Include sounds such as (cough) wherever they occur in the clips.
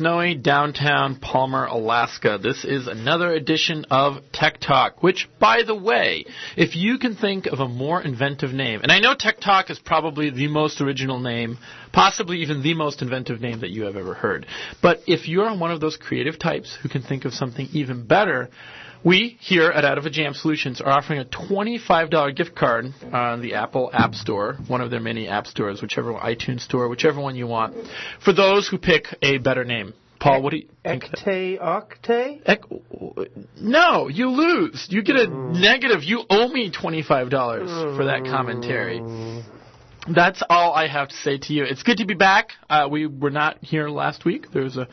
snowy downtown Palmer, Alaska. This is another edition of Tech Talk, which, by the way, if you can think of a more inventive name, and I know Tech Talk is probably the most original name, possibly even the most inventive name that you have ever heard, but if you're one of those creative types who can think of something even better, we here at Out of a Jam Solutions are offering a $25 gift card on the Apple App Store, one of their many app stores, whichever iTunes Store, whichever one you want, for those who pick a better name. Paul, what do you think? Ecte Octe? Ec- no, you lose. You get a mm. negative. You owe me $25 for that commentary. Mm. That's all I have to say to you. It's good to be back. Uh, we were not here last week. There was a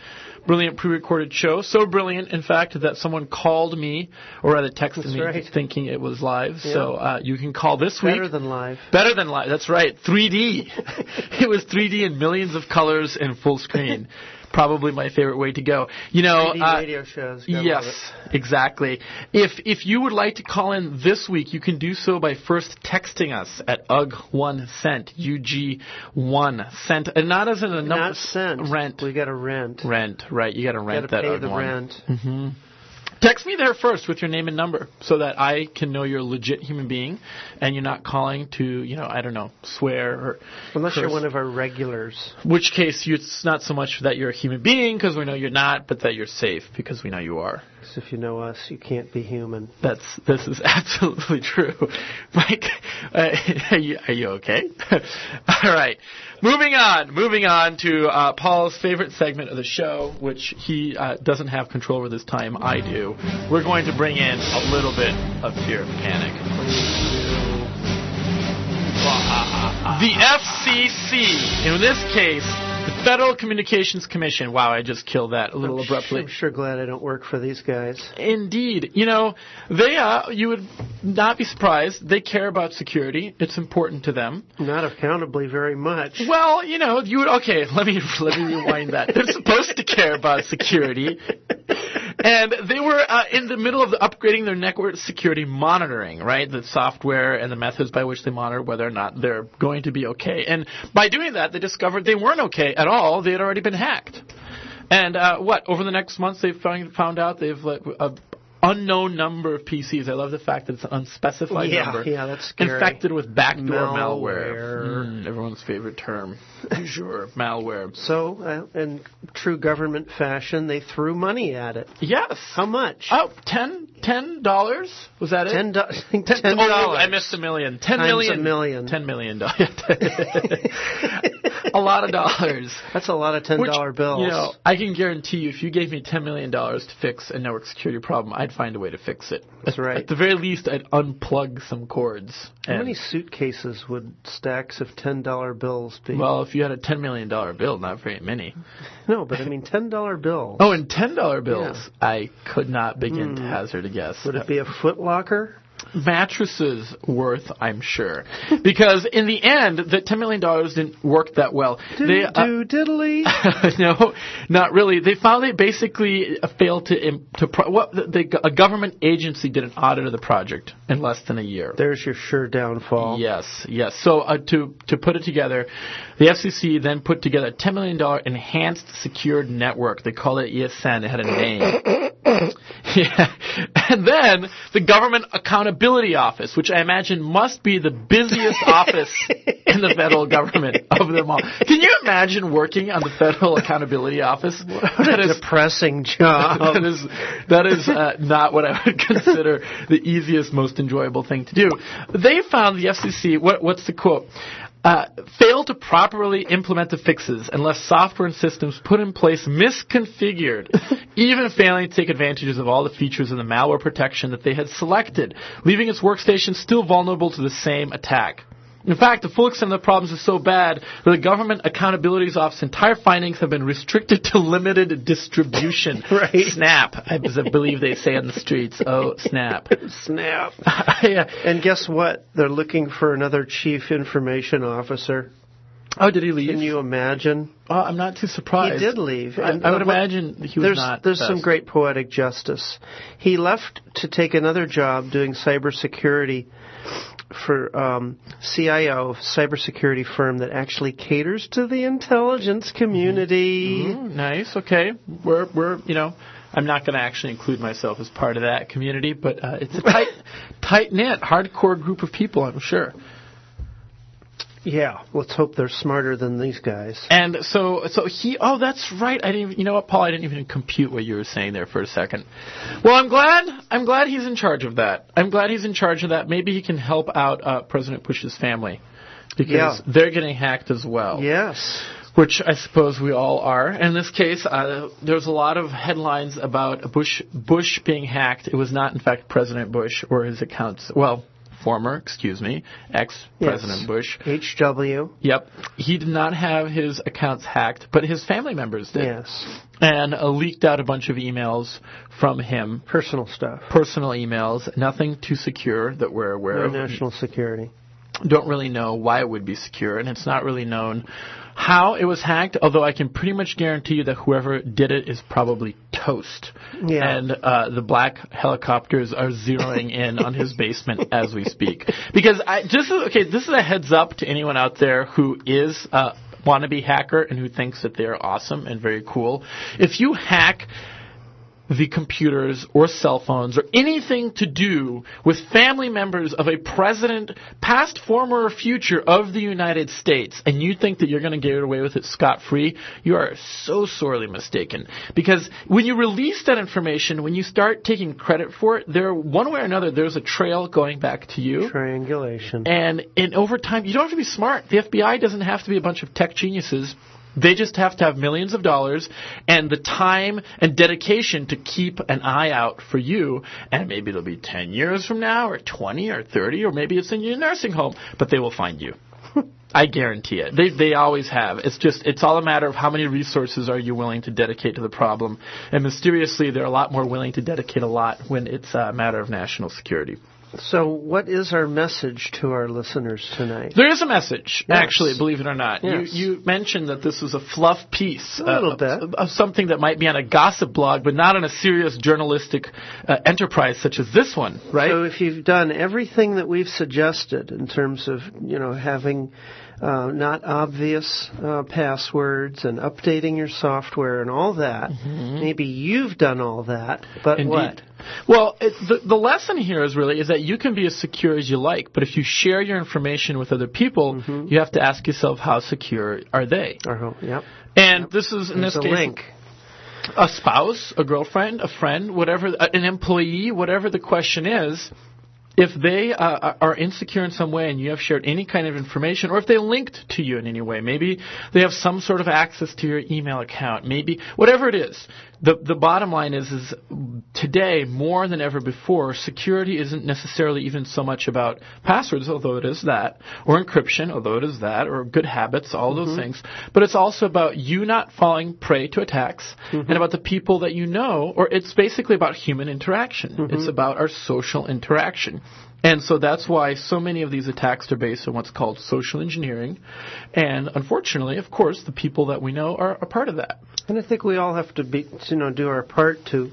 brilliant pre-recorded show, so brilliant, in fact, that someone called me or rather texted That's me right. thinking it was live. So uh, you can call this week. Better than live. Better than live. That's right. 3D. (laughs) (laughs) it was 3D in millions of colors and full screen. (laughs) Probably my favorite way to go. You know, 3D uh, radio shows. Yes, exactly. If if you would like to call in this week, you can do so by first texting us at UG one cent, UG one cent, and not as in a number. Not cent. Rent. We got to rent. Rent, right? You got to rent that pay UG the one. rent. Text me there first with your name and number so that I can know you're a legit human being and you're not calling to, you know, I don't know, swear or Unless you're one of our regulars. which case you, it's not so much that you're a human being because we know you're not, but that you're safe because we know you are. 'Cause if you know us, you can't be human. That's this is (laughs) absolutely true, Mike. Uh, (laughs) are you are you okay? (laughs) All right, moving on. Moving on to uh, Paul's favorite segment of the show, which he uh, doesn't have control over this time. I do. We're going to bring in a little bit of fear and panic. The FCC, in this case, Federal Communications Commission. Wow, I just killed that a little I'm abruptly. I'm sure glad I don't work for these guys. Indeed. You know, they uh you would not be surprised. They care about security. It's important to them. Not accountably very much. Well, you know, you would okay, (laughs) let me let me rewind that. They're supposed to care about security. (laughs) And they were uh, in the middle of upgrading their network security monitoring, right? The software and the methods by which they monitor whether or not they're going to be okay. And by doing that, they discovered they weren't okay at all. They had already been hacked. And uh, what? Over the next months, they've found, found out they've a unknown number of PCs. I love the fact that it's an unspecified Yeah, number. yeah, that's scary. Infected with backdoor malware. Malware. Mm, everyone's favorite term. (laughs) sure, malware. So, uh, in true government fashion, they threw money at it. Yes. How much? Oh, ten, ten dollars? Was that it? Ten do- Ten- ten oh, dollars. I missed a million. Ten Times million. a million. Ten million dollars. (laughs) (laughs) a lot of dollars. (laughs) That's a lot of ten dollar bills. You know, I can guarantee you, if you gave me ten million dollars to fix a network security problem, I'd find a way to fix it. That's (laughs) right. At the very least, I'd unplug some cords. How many suitcases would stacks of ten dollar bills be? Well, if you had a ten million dollar bill, not very many. no, but I mean ten dollar bill. Oh, and ten dollar bills, I could not begin to hazard a guess. Hmm. Would it be a Foot Locker? Mattresses worth, I'm sure, because in the end, the ten million dollars didn't work that well. They, uh, do diddly. (laughs) no, not really. They found they basically uh, failed to to pro- what the, the, a government agency did an audit of the project in less than a year. There's your sure downfall. Yes, yes. So uh, to to put it together, the FCC then put together a ten million dollar enhanced secured network. They called it ESN. It had a name. (coughs) (laughs) yeah. And then the Government Accountability Office, which I imagine must be the busiest (laughs) office in the federal government of them all. Can you imagine working on the Federal Accountability Office? What a depressing job. (laughs) that is that is uh, not what I would (laughs) consider the easiest, most enjoyable thing to do. They found the FCC. What, what's the quote? Uh, failed to properly implement the fixes unless software and systems put in place misconfigured, (laughs) even failing to take advantages of all the features in the malware protection that they had selected, leaving its workstation still vulnerable to the same attack. In fact, the full extent of the problems is so bad that the Government Accountability Office's entire findings have been restricted to limited distribution. (laughs) Right. Snap, I believe they say on the streets. Oh, snap. (laughs) Snap. (laughs) yeah. And guess what? They're looking for another chief information officer. Oh, did he leave? Can you imagine? Oh, I'm not too surprised. He did leave. I, I would uh, the- imagine he was there's not. there's best. some great poetic justice. He left to take another job doing cybersecurity for um, CIO cybersecurity firm that actually caters to the intelligence community. Mm, nice. Okay. We're we're you know. I'm not going to actually include myself as part of that community, but uh, it's a tight, (laughs) tight knit, hardcore group of people. I'm sure. Yeah, let's hope they're smarter than these guys. And so, so he. Oh, that's right. I didn't. Even, you know what, Paul? I didn't even compute what you were saying there for a second. Well, I'm glad. I'm glad he's in charge of that. I'm glad he's in charge of that. Maybe he can help out uh, President Bush's family because Yeah. they're getting hacked as well. Yes. Which I suppose we all are. In this case, uh, there's a lot of headlines about Bush Bush being hacked. It was not, in fact, President Bush or his accounts. Well, former, excuse me, ex-President Yes. Bush. HW. Yep. He did not have his accounts hacked, but his family members did. Yes. And uh, leaked out a bunch of emails from him, Personal stuff. personal emails, nothing too secure that we're aware No of. national security. Don't really know why it would be secure, and it's not really known how it was hacked, although I can pretty much guarantee you that whoever did it is probably toast. Yeah. And uh, the black helicopters are zeroing in on his basement (laughs) as we speak. Because I just okay, this is a heads up to anyone out there who is a wannabe hacker and who thinks that they're awesome and very cool. If you hack the computers or cell phones or anything to do with family members of a president, past, former, or future of the United States, and you think that you're going to get away with it scot free, you are so sorely mistaken. Because when you release that information, when you start taking credit for it, there, one way or another, there's a trail going back to you. Triangulation. And in over time, you don't have to be smart. The FBI doesn't have to be a bunch of tech geniuses. They just have to have millions of dollars and the time and dedication to keep an eye out for you. And maybe it'll be 10 years from now, or 20, or 30, or maybe it's in your nursing home, but they will find you. (laughs) I guarantee it. They they always have. It's just it's all a matter of how many resources are you willing to dedicate to the problem. And mysteriously, they're a lot more willing to dedicate a lot when it's a matter of national security. So, what is our message to our listeners tonight? There is a message, Yes. actually, believe it or not. Yes. You, you mentioned that this was a fluff piece. A little uh, bit. Of, of something that might be on a gossip blog, but not on a serious journalistic uh, enterprise such as this one, right? So, if you've done everything that we've suggested in terms of, you know, having uh, not obvious uh, passwords and updating your software and all that, maybe you've done all that, but Mm-hmm. Indeed. what? Well, it, the, the lesson here is really is that you can be as secure as you like, but if you share your information with other people, Mm-hmm. you have to ask yourself how secure are they? Or, yep. And this is in There's this a case link. a spouse, a girlfriend, a friend, whatever, an employee, whatever the question is, if they uh, are insecure in some way and you have shared any kind of information, or if they linked to you in any way, maybe they have some sort of access to your email account, maybe whatever it is. The the bottom line is is today more than ever before, security isn't necessarily even so much about passwords, although it is that, or encryption, although it is that, or good habits, all those mm-hmm. things. But it's also about you not falling prey to attacks, mm-hmm. and about the people that you know, or it's basically about human interaction. Mm-hmm. It's about our social interaction. And so that's why so many of these attacks are based on what's called social engineering. And unfortunately, of course, the people that we know are a part of that. And I think we all have to be, you know, do our part to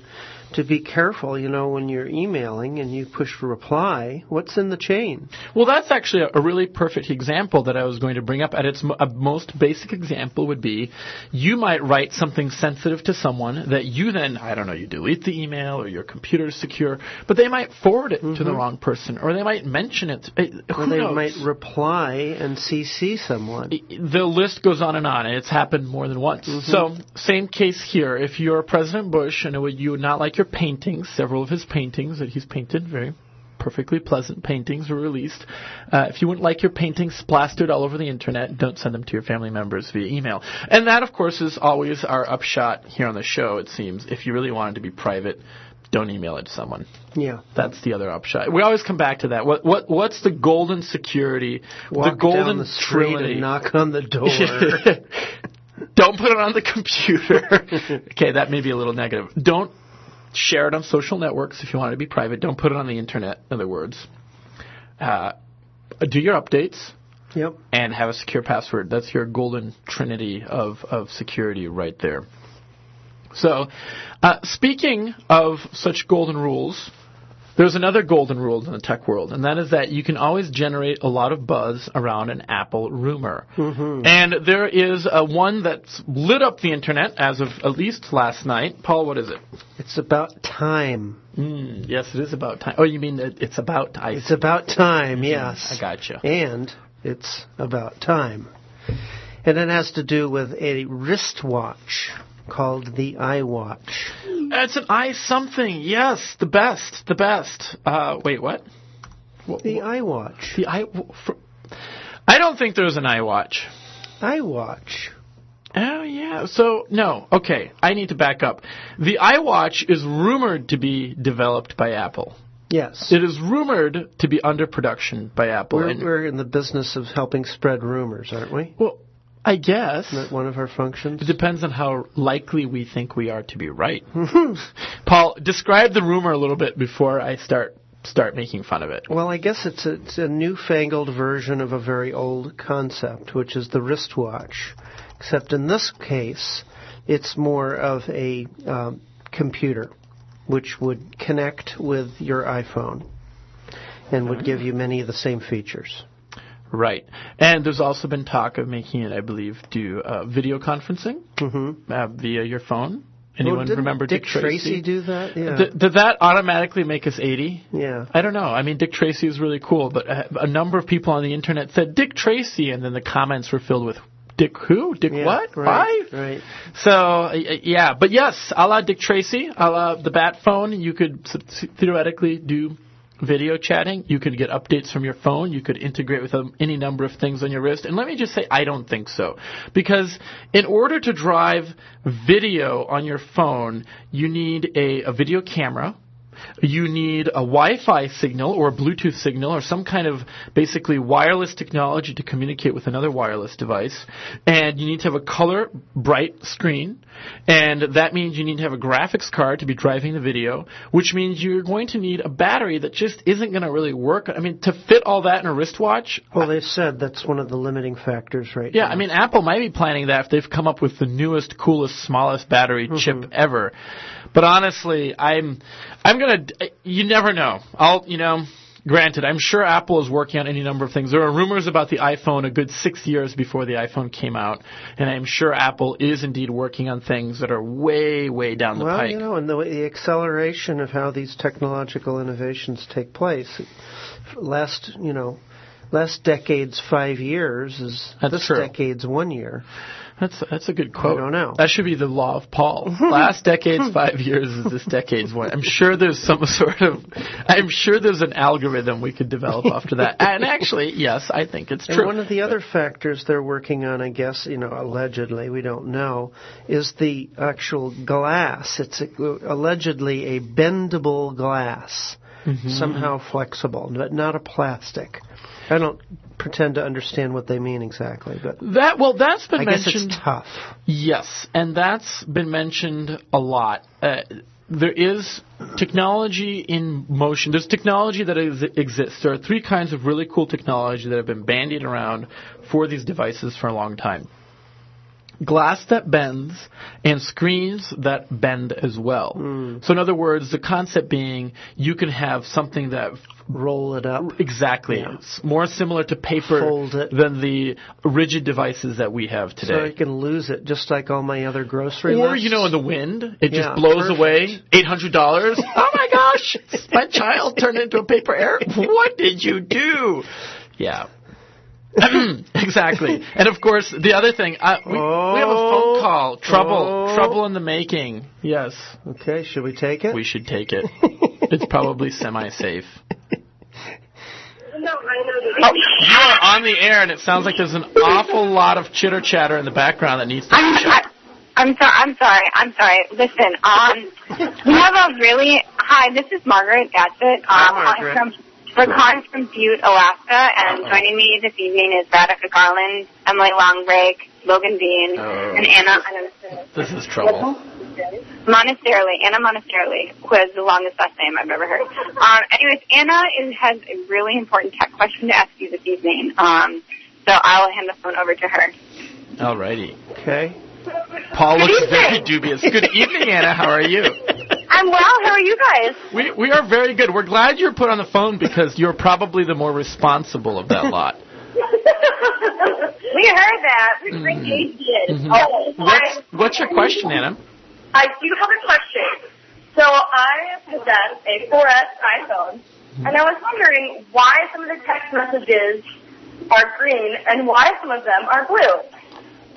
to be careful. You know, when you're emailing and you push reply, what's in the chain? Well, that's actually a, really perfect example that I was going to bring up. At its a most basic example would be, you might write something sensitive to someone that you then, I don't know, you delete the email or your computer is secure, but they might forward it to the wrong person or they might mention it. Uh, Or they knows? might reply and CC someone. the list goes on and on, and it's happened more than once. So, same case here. If you're President Bush and it would, you would not like your paintings, several of his paintings that he's painted, very perfectly pleasant paintings were released. Uh, if you wouldn't like your paintings plastered all over the internet, don't send them to your family members via email. And that, of course, is always our upshot here on the show, it seems. If you really want it to be private, don't email it to someone. Yeah. That's the other upshot. We always come back to that. What what what's the golden security? Walk the golden down the street trinity. and knock on the door. (laughs) Don't put it on the computer. (laughs) okay, that may be a little negative. Don't share it on social networks if you want it to be private. Don't put it on the internet, in other words. Uh, do your updates yep. and have a secure password. That's your golden trinity of, of security right there. So, uh, speaking of such golden rules, there's another golden rule in the tech world, and that is that you can always generate a lot of buzz around an Apple rumor. Mm-hmm. And there is a one that's lit up the internet as of at least last night. Paul, what is it? It's about time. Mm, yes, it is about time. Oh, you mean it- it's about time? It's about time, yes. I gotcha. And it's about time. And it has to do with a wristwatch called the iWatch. It's an i something. Yes, the best, the best. Uh, wait, what? What- The what- iWatch. the i. For, I don't think there's an iWatch. iWatch. Oh yeah. So no. Okay. I need to back up. The iWatch is rumored to be developed by Apple. Yes. It is rumored to be under production by Apple. We're, and- we're in the business of helping spread rumors, aren't we? well, I guess Isn't that one of our functions? it depends on how likely we think we are to be right. (laughs) Paul, describe the rumor a little bit before I start start making fun of it. Well, I guess it's a, it's a newfangled version of a very old concept, which is the wristwatch. Except in this case, it's more of a um, computer, which would connect with your iPhone and would give you many of the same features. Right. And there's also been talk of making it, I believe, do uh, video conferencing Mm-hmm. uh, via your phone. Anyone remember Dick, Dick, Tracy? do that? Yeah. Th- did that automatically make us 80? yeah. I don't know. I mean, Dick Tracy is really cool, but a, a number of people on the internet said Dick Tracy, and then the comments were filled with Dick who? Dick yeah. what? Right. Why? Right. So uh, yeah, but yes, a la Dick Tracy, a la the Bat phone, you could theoretically do video chatting. You could get updates from your phone. You could integrate with um, any number of things on your wrist. And let me just say, I don't think so, because in order to drive video on your phone, you need a, a video camera. You need a Wi-Fi signal or a Bluetooth signal or some kind of basically wireless technology to communicate with another wireless device. And you need to have a color bright screen. And that means you need to have a graphics card to be driving the video, which means you're going to need a battery that just isn't going to really work. I mean, to fit all that in a wristwatch, Well, they said that's one of the limiting factors right yeah, now. I mean, Apple might be planning that if they've come up with the newest, coolest, smallest battery mm-hmm. chip ever. But honestly, I'm, I'm gonna. You never know. I'll, you know. Granted, I'm sure Apple is working on any number of things. There are rumors about the iPhone a good six years before the iPhone came out, and I'm sure Apple is indeed working on things that are way, way down the well, pike. Well, you know, and the, the acceleration of how these technological innovations take place, last, you know, last decade's five years is That's this true. decade's one year. That's that's a good quote. don't know. That should be the law of Paul. (laughs) Last decade's five years is this decade's one. I'm sure there's some sort of. I'm sure there's an algorithm we could develop after that. And actually, yes, I think it's And true. one of the other factors they're working on, I guess, you know, allegedly, we don't know, is the actual glass. It's a, allegedly a bendable glass, Mm-hmm. somehow flexible, but not a plastic. I don't pretend to understand what they mean exactly, but that well, that's been I guess mentioned. it's tough. Yes, and that's been mentioned a lot. Uh, there is technology in motion. There's technology that is, exists. There are three kinds of really cool technology that have been bandied around for these devices for a long time. Glass that bends and screens that bend as well. Hmm. So in other words, the concept being you can have something that Roll it up. exactly Yeah. it's more similar to paper than the rigid devices that we have today. So I can lose it just like all my other grocery Or, lists. you know, in the wind, it Yeah, just blows perfect. away. Eight hundred dollars. (laughs) oh my gosh! My child turned into a paper air. (laughs) What did you do? Yeah. (coughs) exactly. And of course, the other thing, uh, we, we have a phone call. Trouble. Oh. Trouble in the making. Yes. Okay, should we take it? We should take it. (laughs) it's probably semi-safe. No, I know you. Oh, you are on the air, and it sounds like there's an awful lot of chitter chatter in the background that needs to I'm be checked. I'm sorry. I'm sorry. I'm sorry. Listen, um, we have a really hi. This is Margaret Gatchett. Um, Hi, calling Margaret. from we're from Butte, Alaska, and joining me this evening is Radhika Garland, Emily Longbreak, Logan Bean, Oh. and Anna This is trouble. Monasterily. Anna Monasterily, who has the longest last name I've ever heard. Um, anyways, Anna is, has a really important tech question to ask you this evening. Um, so I'll hand the phone over to her. Alrighty. Okay. Paul looks Good very dubious. Good evening, Anna. How are you? (laughs) I'm well. How are you guys? We we are very good. We're glad you're put on the phone because you're probably the more responsible of that lot. (laughs) we heard that. We appreciate it. Mhm. Oh, What's what's your question, Anna? I do have a question. So I possess a 4S iPhone, and I was wondering why some of the text messages are green and why some of them are blue.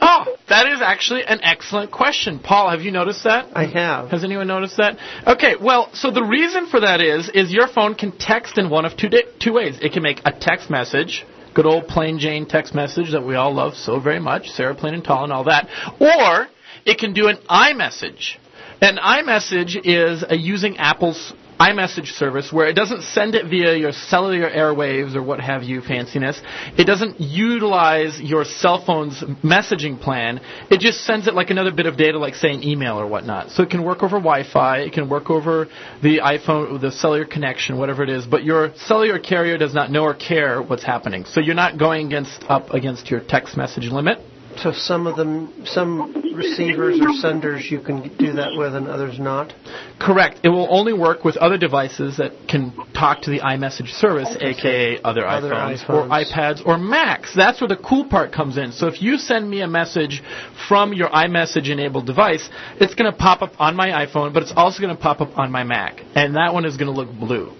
Oh, that is actually an excellent question. Paul, have you noticed that? I have. Has anyone noticed that? Okay, well, so the reason for that is is your phone can text in one of two di- two ways. It can make a text message, good old plain Jane text message that we all love so very much, Sarah Plain and Tall and all that, or it can do an iMessage. An iMessage is a using Apple's iMessage service where it doesn't send it via your cellular airwaves or what have you fanciness. It doesn't utilize your cell phone's messaging plan. It just sends it like another bit of data, like say an email or whatnot. So it can work over Wi-Fi. It can work over the iPhone, the cellular connection, whatever it is. But your cellular carrier does not know or care what's happening. So you're not going against up against your text message limit. So some of them, some receivers or senders you can do that with, and others not. Correct. It will only work with other devices that can talk to the iMessage service, aka other, Other iPhones, or iPads or Macs. That's where the cool part comes in. So if you send me a message from your iMessage enabled device, it's going to pop up on my iPhone, but it's also going to pop up on my Mac. And that one is going to look blue.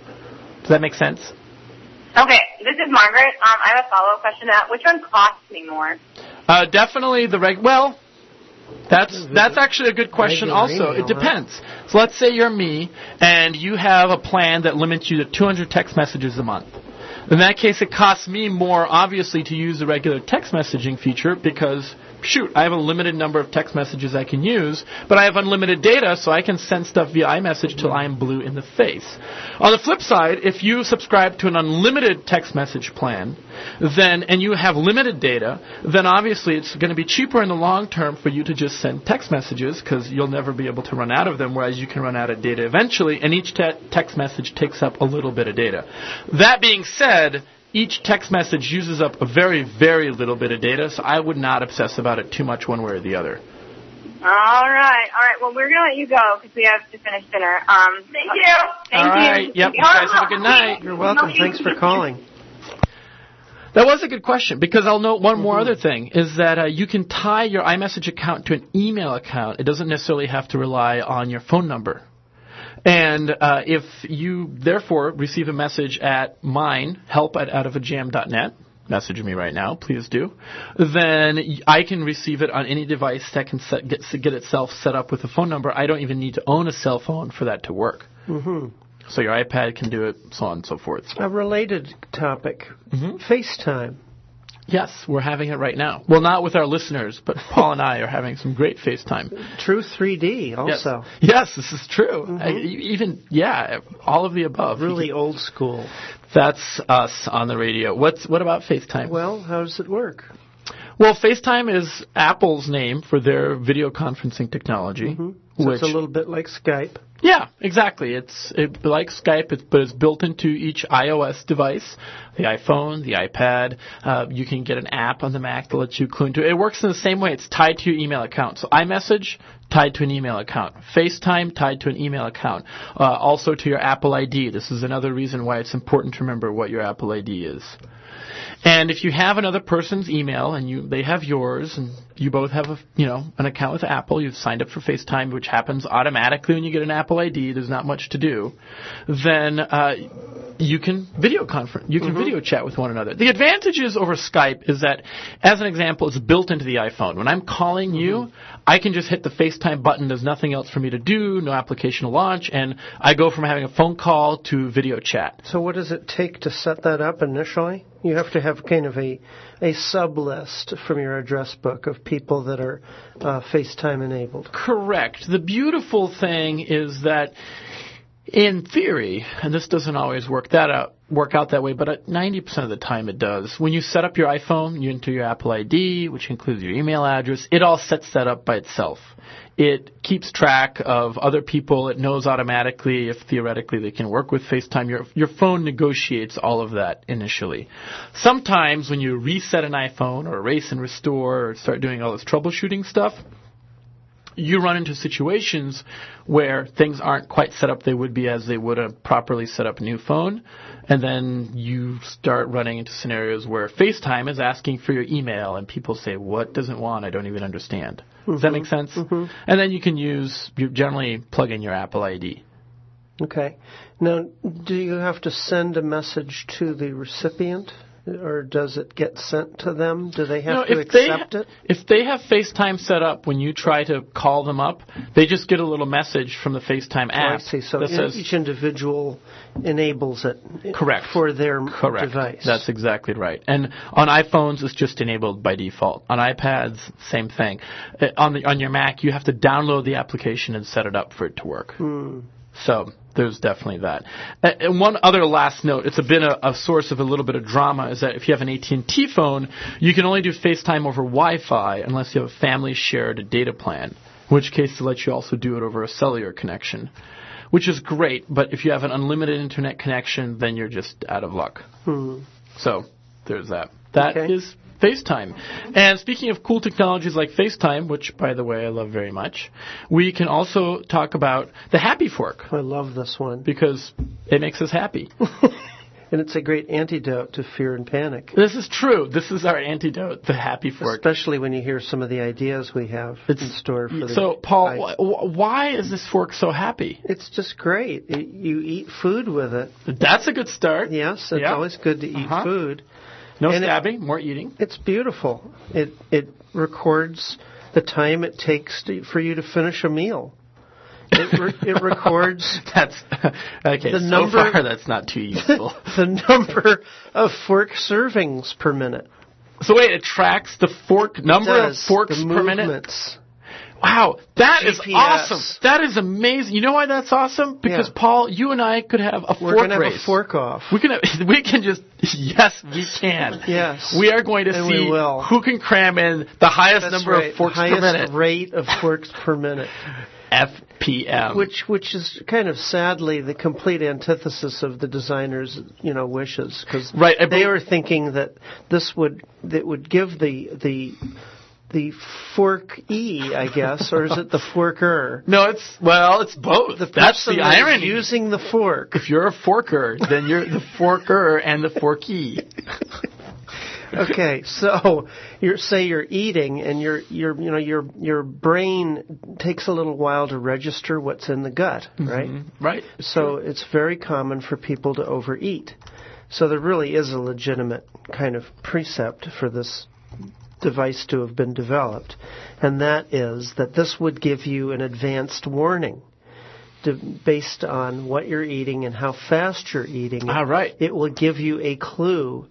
Does that make sense? Okay, this is Margaret. Um, I have a follow-up question to that. Which one costs me more? Uh, definitely the reg. Well, that's that's actually a good question. Also, it depends. So let's say you're me and you have a plan that limits you to 200 text messages a month. In that case, it costs me more, obviously, to use the regular text messaging feature because, shoot, I have a limited number of text messages I can use, but I have unlimited data, so I can send stuff via iMessage till I am blue in the face. On the flip side, if you subscribe to an unlimited text message plan, then and you have limited data, then obviously it's going to be cheaper in the long term for you to just send text messages because you'll never be able to run out of them, whereas you can run out of data eventually, and each te- text message takes up a little bit of data. That being said, each text message uses up a very, very little bit of data, so I would not obsess about it too much one way or the other. All right, all right. Well, we're gonna let you go because we have to finish dinner. Um, Thank you. Thank All you. right. Yep. You guys have a good night. You're welcome. Thanks for calling. (laughs) That was a good question because I'll note one more other thing is that uh, you can tie your iMessage account to an email account. It doesn't necessarily have to rely on your phone number. And uh, if you therefore receive a message at mine, help at outofajam.net, message me right now, please do, then I can receive it on any device that can set, get, get itself set up with a phone number. I don't even need to own a cell phone for that to work. hmm So your iPad can do it, so on and so forth. A related topic: Mhm. FaceTime. Yes, we're having it right now. Well, not with our listeners, but Paul and I are having some great FaceTime. True 3D also. Yes, this is true. I, e- even yeah, all of the above. Really old school. That's us on the radio. What's what about FaceTime? Well, how does it work? Well, FaceTime is Apple's name for their video conferencing technology. Mm-hmm. So Which, it's a little bit like Skype. Yeah, exactly. It's it, like Skype, but it's built into each iOS device, the iPhone, the iPad. Uh, you can get an app on the Mac that lets you clue into it. It works in the same way. It's tied to your email account. So iMessage tied to an email account, FaceTime tied to an email account, uh, also to your Apple ID. This is another reason why it's important to remember what your Apple ID is. And if you have another person's email and you they have yours and you both have a you know an account with Apple, you've signed up for FaceTime, which happens automatically when you get an Apple ID. There's not much to do. Then uh, you can video conference, you can video chat with one another. The advantages over Skype is that, as an example, it's built into the iPhone. When I'm calling you, I can just hit the FaceTime button. There's nothing else for me to do, no application to launch, and I go from having a phone call to video chat. So what does it take to set that up initially? You have to have kind of a a sub list from your address book of people that are uh, FaceTime enabled. Correct. The beautiful thing is that in theory, and this doesn't always work that out work out that way, but uh, 90% of the time it does. When you set up your iPhone, you enter your Apple ID, which includes your email address. It all sets that up by itself. It keeps track of other people. It knows automatically if theoretically they can work with FaceTime. Your your phone negotiates all of that initially. Sometimes when you reset an iPhone or erase and restore or start doing all this troubleshooting stuff, you run into situations where things aren't quite set up they would be as they would a properly set up new phone, and then you start running into scenarios where FaceTime is asking for your email, and people say, "What does it want? I don't even understand." Does that mm-hmm. make sense? Mm-hmm. And then you can use you generally plug in your Apple ID. Okay. Now, do you have to send a message to the recipient, or does it get sent to them? Do they have No, to if they accept it? if they have FaceTime set up when you try to call them up, they just get a little message from the FaceTime Oh, I app see. So that in- says each individual enables it Correct. for their correct. device. That's exactly right. And on iPhones, it's just enabled by default. On iPads, same thing. Uh, On the on your Mac, you have to download the application and set it up for it to work. Hmm. So there's definitely that. And one other last note, it's been a, a source of a little bit of drama, is that if you have an AT&T phone, you can only do FaceTime over Wi-Fi unless you have a family shared data plan, in which case they let you also do it over a cellular connection, which is great. But if you have an unlimited internet connection, then you're just out of luck. Hmm. So there's that. That is Okay. FaceTime. And speaking of cool technologies like FaceTime, which by the way I love very much, we can also talk about the HAPIfork I love this one. because it makes us happy. (laughs) And it's a great antidote to fear and panic. this is true. This is our antidote, the HAPIfork. Especially when you hear some of the ideas we have in store for the So, Paul, wh- wh- why is this fork so happy? It's just great. It, you eat food with it. That's a good start. Yes, it's Yeah. always good to eat Uh-huh. food. No and it- stabbing, more eating. It's beautiful. It it records the time it takes to, for you to finish a meal. It, re- it (laughs) records That's okay. The so number- far, that's not too useful. (laughs) the number of fork servings per minute. so wait, it tracks the fork number of forks per minute. Wow, that is GPS. awesome. That is amazing. You know why that's awesome? Because Yeah. Paul, you and I could have a We're fork to have a fork off. We can have, (laughs) we can just (laughs) yes we can Yes. we are going to And see who can cram in the highest That's number right. of forks highest per minute rate of forks per minute. (laughs) FPM which which is kind of sadly the complete antithesis of the designer's you know wishes because Right, they were thinking that this would that would give the the the fork e I guess or is it the forker? (laughs) No it's well it's both. The that's the irony. using the fork. If you're a forker then you're the forker and the forky (laughs) okay so you're say you're eating and your your you know your your brain takes a little while to register what's in the gut mm-hmm. right? Right. So it's very common for people to overeat. So there really is a legitimate kind of precept for this device to have been developed, and that is that this would give you an advanced warning based on what you're eating and how fast you're eating. All ah, right. It will give you a clue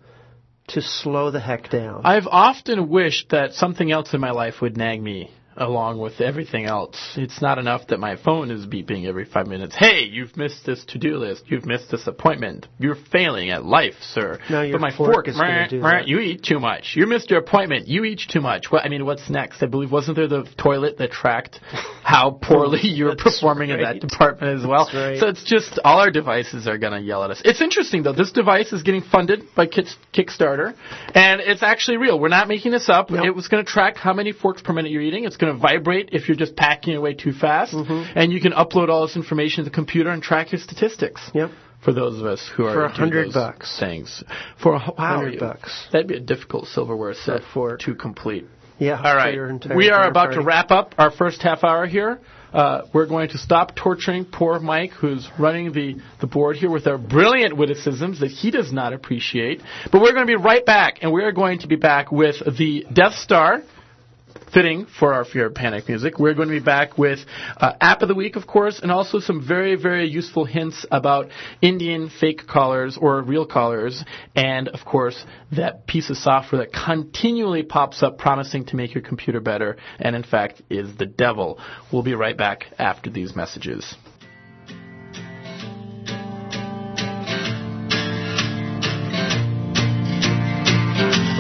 to slow the heck down. I've often wished that something else in my life would nag me along with everything else. It's not enough that my phone is beeping every five minutes. Hey, you've missed this to-do list. You've missed this appointment. You're failing at life, sir. Now your but my fork fork, is gonna meh, do that. You eat too much. You missed your appointment. You eat too much. What I mean, what's next? I believe wasn't there the toilet that tracked how poorly (laughs) you were That's performing in that department as well? Right. So it's just all our devices are going to yell at us. It's interesting though. This device is getting funded by Kickstarter, and it's actually real. We're not making this up. Yep. It was going to track how many forks per minute you're eating. It's going to vibrate if you're just packing away too fast, Mm-hmm. and you can upload all this information to the computer and track your statistics. Yep. For those of us who are For a hundred bucks. things, for a wow, 100 bucks. That'd be a difficult silverware set fork. to complete. Yeah. All for right. We are about to wrap up our first half hour here. Uh, we're going to stop torturing poor Mike, who's running the, the board here with our brilliant witticisms that he does not appreciate. But we're going to be right back, and we are going to be back with the Death Star. Fitting for our Fear of Panic music. We're going to be back with uh, App of the Week, of course, and also some very, very useful hints about Indian fake callers or real callers, and of course, that piece of software that continually pops up promising to make your computer better, and in fact is the devil. We'll be right back after these messages.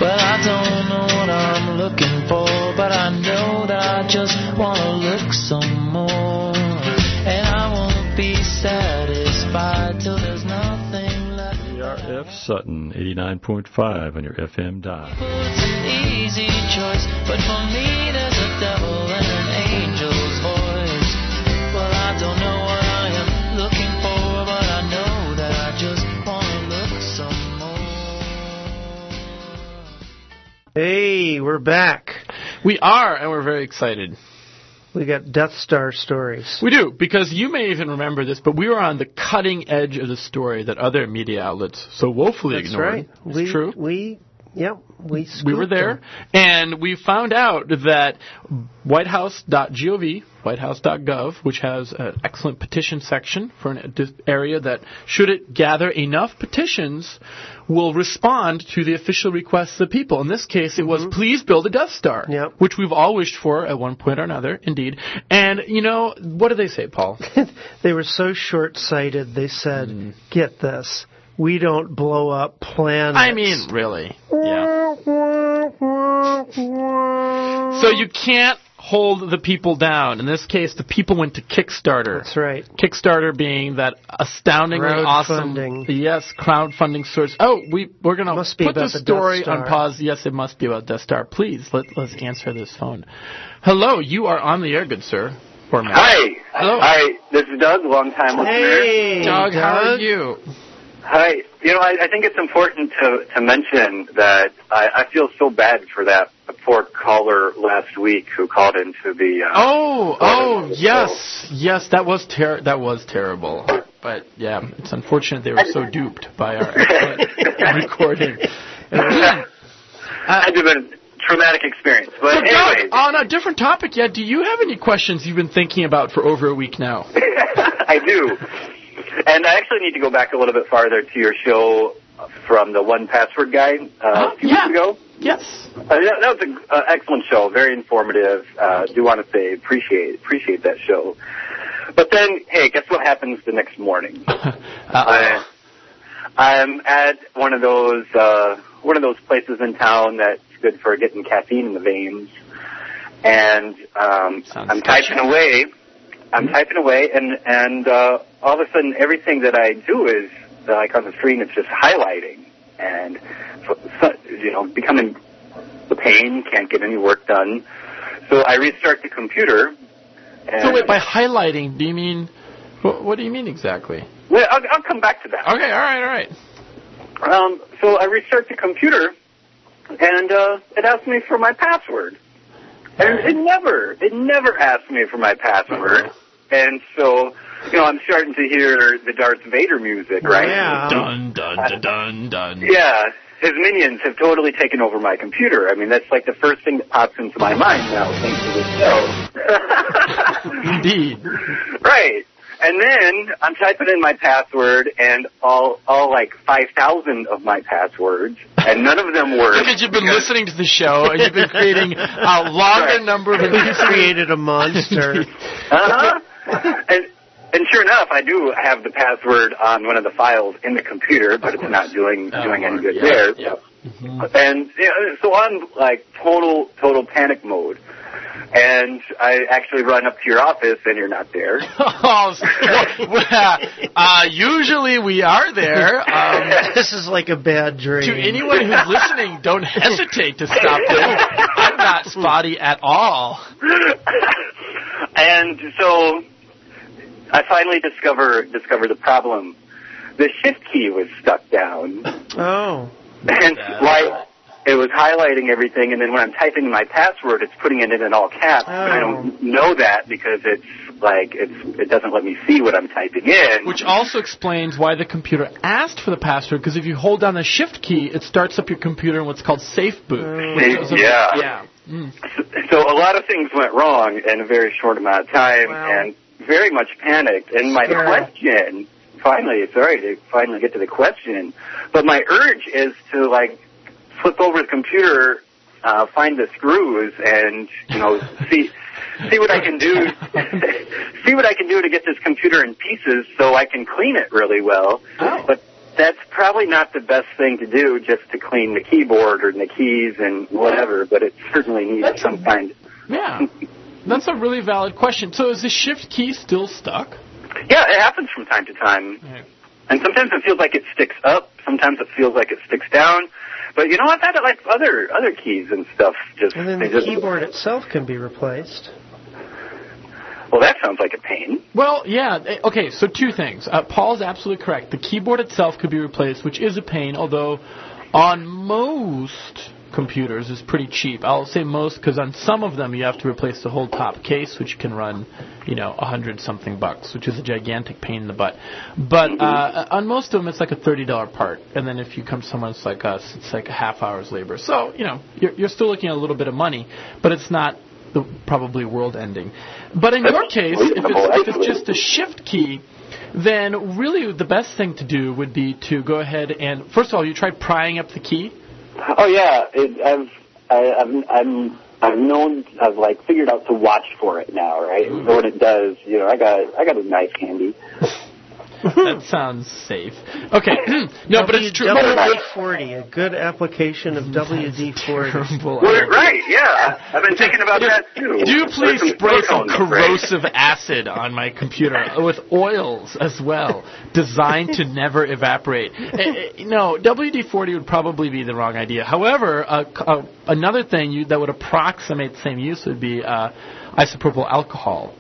Well, I don't know what I'm looking for, but I know that I just want to look some more. And I won't be satisfied till there's nothing left. KVRF Sutton, 89.5 on your FM dial. It's an easy choice, but for me there's a devil and an angel's Hey, we're back. We are, and we're very excited. We got Death Star stories. We do, because you may even remember this, but we were on the cutting edge of the story that other media outlets so woefully That's ignored. right. It's we, true. We, yeah, we. we were there, them. and we found out that whitehouse.gov, whitehouse.gov, which has an excellent petition section for an area that, should it gather enough petitions, will respond to the official requests of the people. In this case, it was please build a Death Star, Yep. which we've all wished for at one point or another, indeed. And, you know, what do they say, Paul? (laughs) They were so short-sighted. They said, Mm. "Get this, we don't blow up planets." I mean, really. Yeah. So you can't hold the people down. In this case, the people went to Kickstarter. That's right. Kickstarter being that astoundingly awesome, Crowdfunding. yes, crowdfunding source. Oh, we we're gonna Must be put the about the story Star. on pause. Yes, it must be about Death Star. Please let let's answer this phone. Hello, you are on the air, good sir. Hi. Hello. Hi. This is Doug, long time listener. Hey, Doug, how are you? Hi. You know, I, I think it's important to to mention that I, I feel so bad for that poor caller last week who called into the. Uh, Oh, oh, yes, yes, that was ter- that was terrible. But yeah, it's unfortunate they were so duped by our (laughs) recording. to have been a traumatic experience. But So, anyway, Doug, on a different topic, yeah, do you have any questions you've been thinking about for over a week now? (laughs) I do. And I actually need to go back a little bit farther to your show from the one password guy uh, a few yeah. weeks ago. Yes. Uh, that, that was an uh, excellent show, very informative. Uh, do want to say appreciate appreciate that show. But then, hey, guess what happens the next morning? (laughs) I, I'm at one of those uh, one of those places in town that's good for getting caffeine in the veins, and um, Sounds I'm sketchy. typing away. I'm typing away, and and uh, all of a sudden, everything that I do is like on the screen. It's just highlighting, and you know, becoming the pain. Can't get any work done. So I restart the computer. And, So wait, by highlighting, do you mean? What, what do you mean exactly? well, I'll, I'll come back to that. Okay, all right, all right. Um, so I restart the computer, and uh, it asks me for my password. And it never, it never asks me for my password. And so, you know, I'm starting to hear the Darth Vader music, right? Yeah. Dun dun dun dun dun. Yeah, his minions have totally taken over my computer. I mean, that's like the first thing that pops into my mind now, thanks to this show. (laughs) (laughs) Indeed. right. And then I'm typing in my password and all, all like 5,000 of my passwords, and none of them work. Because you've been listening to the show and you've been creating a (laughs) longer Right. number of You created a monster. Uh-huh. and, and sure enough, I do have the password on one of the files in the computer, but it's not doing Oh, doing any good yeah, there. yeah. And you know, so I'm like total total panic mode. And I actually run up to your office, and you're not there. (laughs) Oh, well, uh, usually we are there. Um, (laughs) this is like a bad dream. to anyone who's listening, don't hesitate to stop in. I'm not spotty at all. (laughs) and so I finally discover discover the problem. The shift key was stuck down. Oh. And like it was highlighting everything, and then when I'm typing my password, it's putting it in all caps. And I don't know that because it's like it's it doesn't let me see what I'm typing in. Which also explains why the computer asked for the password, because if you hold down the shift key, it starts up your computer in what's called safe boot. which is a- Yeah. Yeah. Mm. so a lot of things went wrong in a very short amount of time, Wow. and very much panicked. And my Sure. question, finally, right to finally get to the question, but my urge is to like flip over the computer, uh, find the screws, and you know (laughs) see see what I can do. (laughs) see what I can do to get this computer in pieces so I can clean it really well. Oh. But that's probably not the best thing to do just to clean the keyboard or the keys and whatever, but it certainly needs That's a- some kind. Yeah. (laughs) That's a really valid question. So is the shift key still stuck? Yeah, it happens from time to time. and sometimes it feels like it sticks up. Sometimes it feels like it sticks down. But you know, I've had it like other other keys and stuff. Just And then the just keyboard itself can be replaced. well, that sounds like a pain. Well, yeah. Okay, so two things. Uh, Paul's absolutely correct. The keyboard itself could be replaced, which is a pain, although on most computers is pretty cheap. I'll say most because on some of them you have to replace the whole top case, which can run, you know, a hundred something bucks, which is a gigantic pain in the butt. But uh, on most of them, it's like a thirty dollar part, and then if you come to someone like us, it's like a half hour's labor. So you know, you're, you're still looking at a little bit of money, but it's not the probably world ending. But in your case, if it's, if it's just a shift key, then really the best thing to do would be to go ahead and first of all, you try prying up the key. Oh yeah, it, I've I, I'm I'm I've known I've like figured out to watch for it now, right? Mm-hmm. So when it does, you know, I got I got a knife handy. That sounds safe. Okay, (coughs) (clears throat) no, but it's true. WD-40, a good application of WD-40. Terrible. Well, right, yeah. I've been thinking about that too. Do you please some spray some silicone spray. corrosive acid on my computer with oils as well, designed to (laughs) never evaporate. Eh, eh, no, WD-40 would probably be the wrong idea. However, uh, uh, another thing you, that would approximate the same use would be uh, isopropyl alcohol.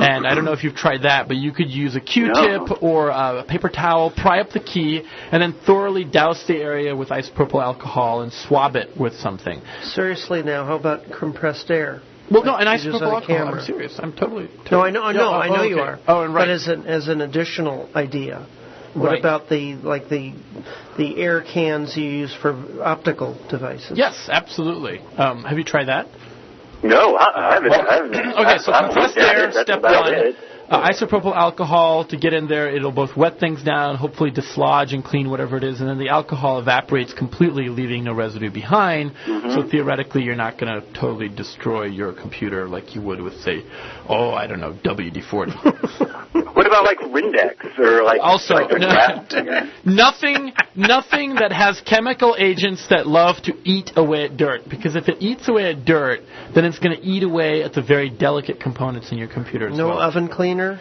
And I don't know if you've tried that, but you could use a Q-tip No. or a paper towel, pry up the key, and then thoroughly douse the area with isopropyl alcohol and swab it with something. Seriously now, how about compressed air? Well, no, and Like you use isopropyl on a alcohol. camera. I'm serious. I'm totally. No, I know, I know, oh, I know oh, you are. Oh, and right. But as an as an additional idea, what Right. about the like the the air cans you use for optical devices? yes, absolutely. Um, have you tried that? No, I, I haven't. I haven't okay, so compressed air. Step one. Uh, isopropyl alcohol to get in there. It'll both wet things down, hopefully dislodge and clean whatever it is, and then the alcohol evaporates completely, leaving no residue behind. Mm-hmm. So theoretically, you're not going to totally destroy your computer like you would with, say, oh, I don't know, WD-40. (laughs) What about like Windex or like Also, like no- (laughs) nothing, nothing that has chemical agents that love to eat away at dirt. Because if it eats away at dirt, then it's going to eat away at the very delicate components in your computer as No well. oven cleaner.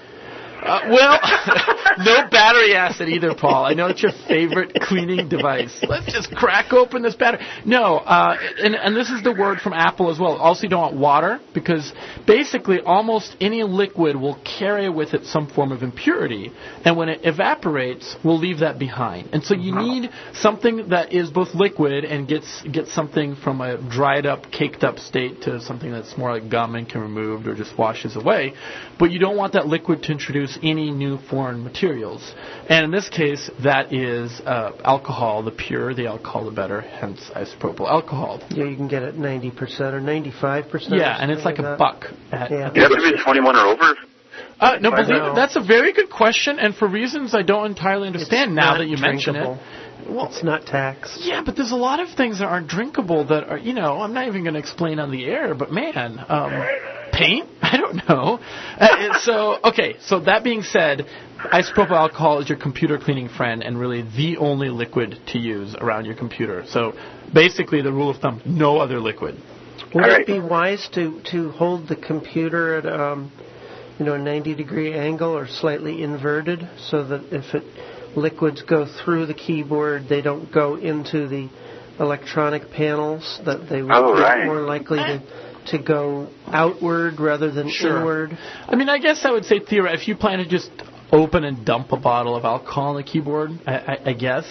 Uh, well, (laughs) no battery acid either, Paul. I know it's your favorite cleaning device. Let's just crack open this battery. No, uh, and, and this is the word from Apple as well. Also, you don't want water because basically almost any liquid will carry with it some form of impurity, and when it evaporates, we'll leave that behind. And so you need something that is both liquid and gets gets something from a dried up, caked up state to something that's more like gum and can be removed or just washes away. But you don't want that liquid to introduce any new foreign materials. And in this case, that is uh, alcohol. The purer the alcohol, the better. Hence, isopropyl alcohol. Yeah, you can get it 90% or 95%. Yeah, and it's like a that. buck. At, Yeah. at You have to be 21 or over. uh, no, I believe know. that's a very good question, and for reasons I don't entirely understand It's now that you mention it. Well, It's not taxed. yeah, but there's a lot of things that aren't drinkable that are, you know, I'm not even going to explain on the air, but man, um, paint? (laughs) I don't know. Uh, so, okay, so that being said, isopropyl alcohol is your computer cleaning friend and really the only liquid to use around your computer. So basically, the rule of thumb, no other liquid. Would All it be wise to, to hold the computer at um, you know a 90 degree angle or slightly inverted so that if it liquids go through the keyboard, they don't go into the electronic panels. That they would Oh, be more likely to to go outward rather than Sure. inward. I mean, I guess I would say theoretically, if you plan to just open and dump a bottle of alcohol on the keyboard, I, I, I guess.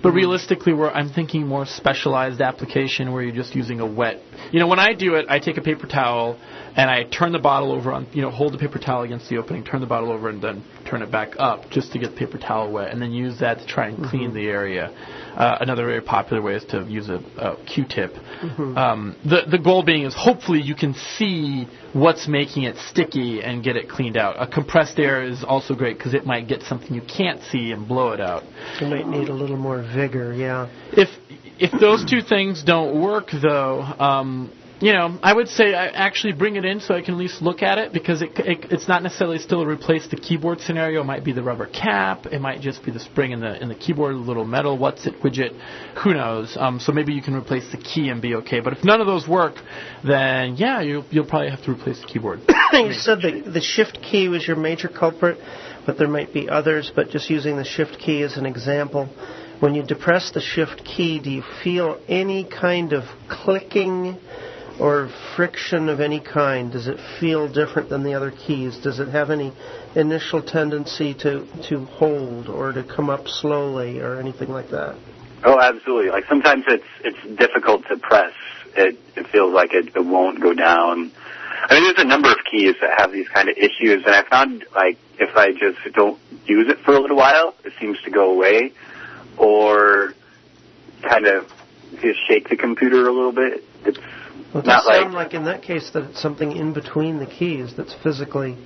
But mm-hmm. realistically, where I'm thinking more specialized application where you're just using a wet. You know, when I do it, I take a paper towel and I turn the bottle over on, you know, hold the paper towel against the opening, turn the bottle over, and then turn it back up just to get the paper towel wet, and then use that to try and clean mm-hmm. the area. Uh, another very popular way is to use a, a Q-tip. Um, the the goal being is hopefully you can see what's making it sticky and get it cleaned out. A compressed air is also great because it might get something you can't see and blow it out. You might need a little more vigor. Yeah. If if those two things don't work though, um, you know, I would say I actually bring it in so I can at least look at it because it, it it's not necessarily still replace the keyboard scenario. It might be the rubber cap. It might just be the spring in the in the keyboard, the little metal what's it widget. Who knows? Um, so maybe you can replace the key and be okay. But if none of those work, then yeah, you you'll probably have to replace the keyboard. (coughs) you said the the shift key was your major culprit. but there might be others. But just using the shift key as an example, when you depress the shift key, do you feel any kind of clicking or friction of any kind? Does it feel different than the other keys? Does it have any initial tendency to, to hold or to come up slowly or anything like that? Oh, absolutely. Like sometimes it's it's difficult to press. It it feels like it, it won't go down. I mean, there's a number of keys that have these kind of issues, and I found like if I just don't use it for a little while, it seems to go away, or kind of just shake the computer a little bit. It's Well, it not does like sound like in that case that it's something in between the keys that's physically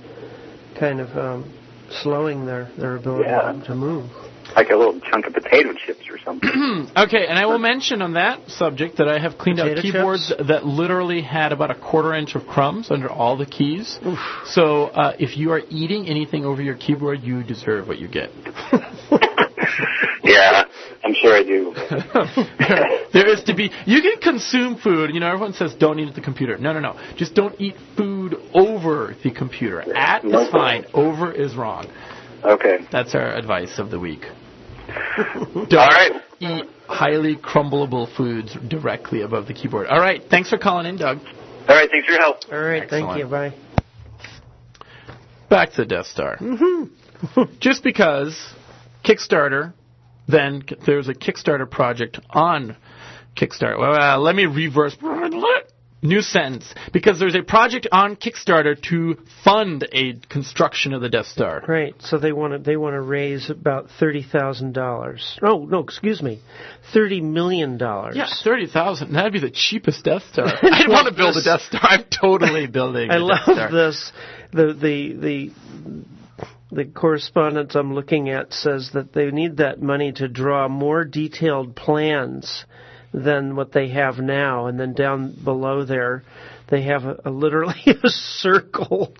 kind of um, slowing their, their ability Yeah. to move. like a little chunk of potato chips or something. (clears throat) Okay, and I will mention on that subject that I have cleaned out Potato keyboards chips? that literally had about a quarter inch of crumbs under all the keys. So uh, if you are eating anything over your keyboard, you deserve what you get. (laughs) yeah, I'm sure I do. (laughs) there is to be. You can consume food. You know, everyone says don't eat at the computer. No, no, no. Just don't eat food over the computer. At is fine. Over is wrong. Okay. That's our advice of the week. (laughs) All right. Eat highly crumbleable foods directly above the keyboard. All right. Thanks for calling in, Doug. All right. Thanks for your help. All right, thank you. Bye. Back to the Death Star. Mm-hmm. (laughs) Just because Kickstarter, then there's a Kickstarter project on Kickstarter. Well, uh, let me reverse. (laughs) New sentence. Because there's a project on Kickstarter to fund a construction of the Death Star. Right. So they want to they want to raise about thirty thousand dollars. Oh no, excuse me, thirty million dollars. Yeah, thirty thousand. That'd be the cheapest Death Star. I'd want to build a Death Star. I'm totally building. I a love Death Star. this. The the the the correspondence I'm looking at says that they need that money to draw more detailed plans than what they have now, and then down below there. They have a, a literally (laughs) a circle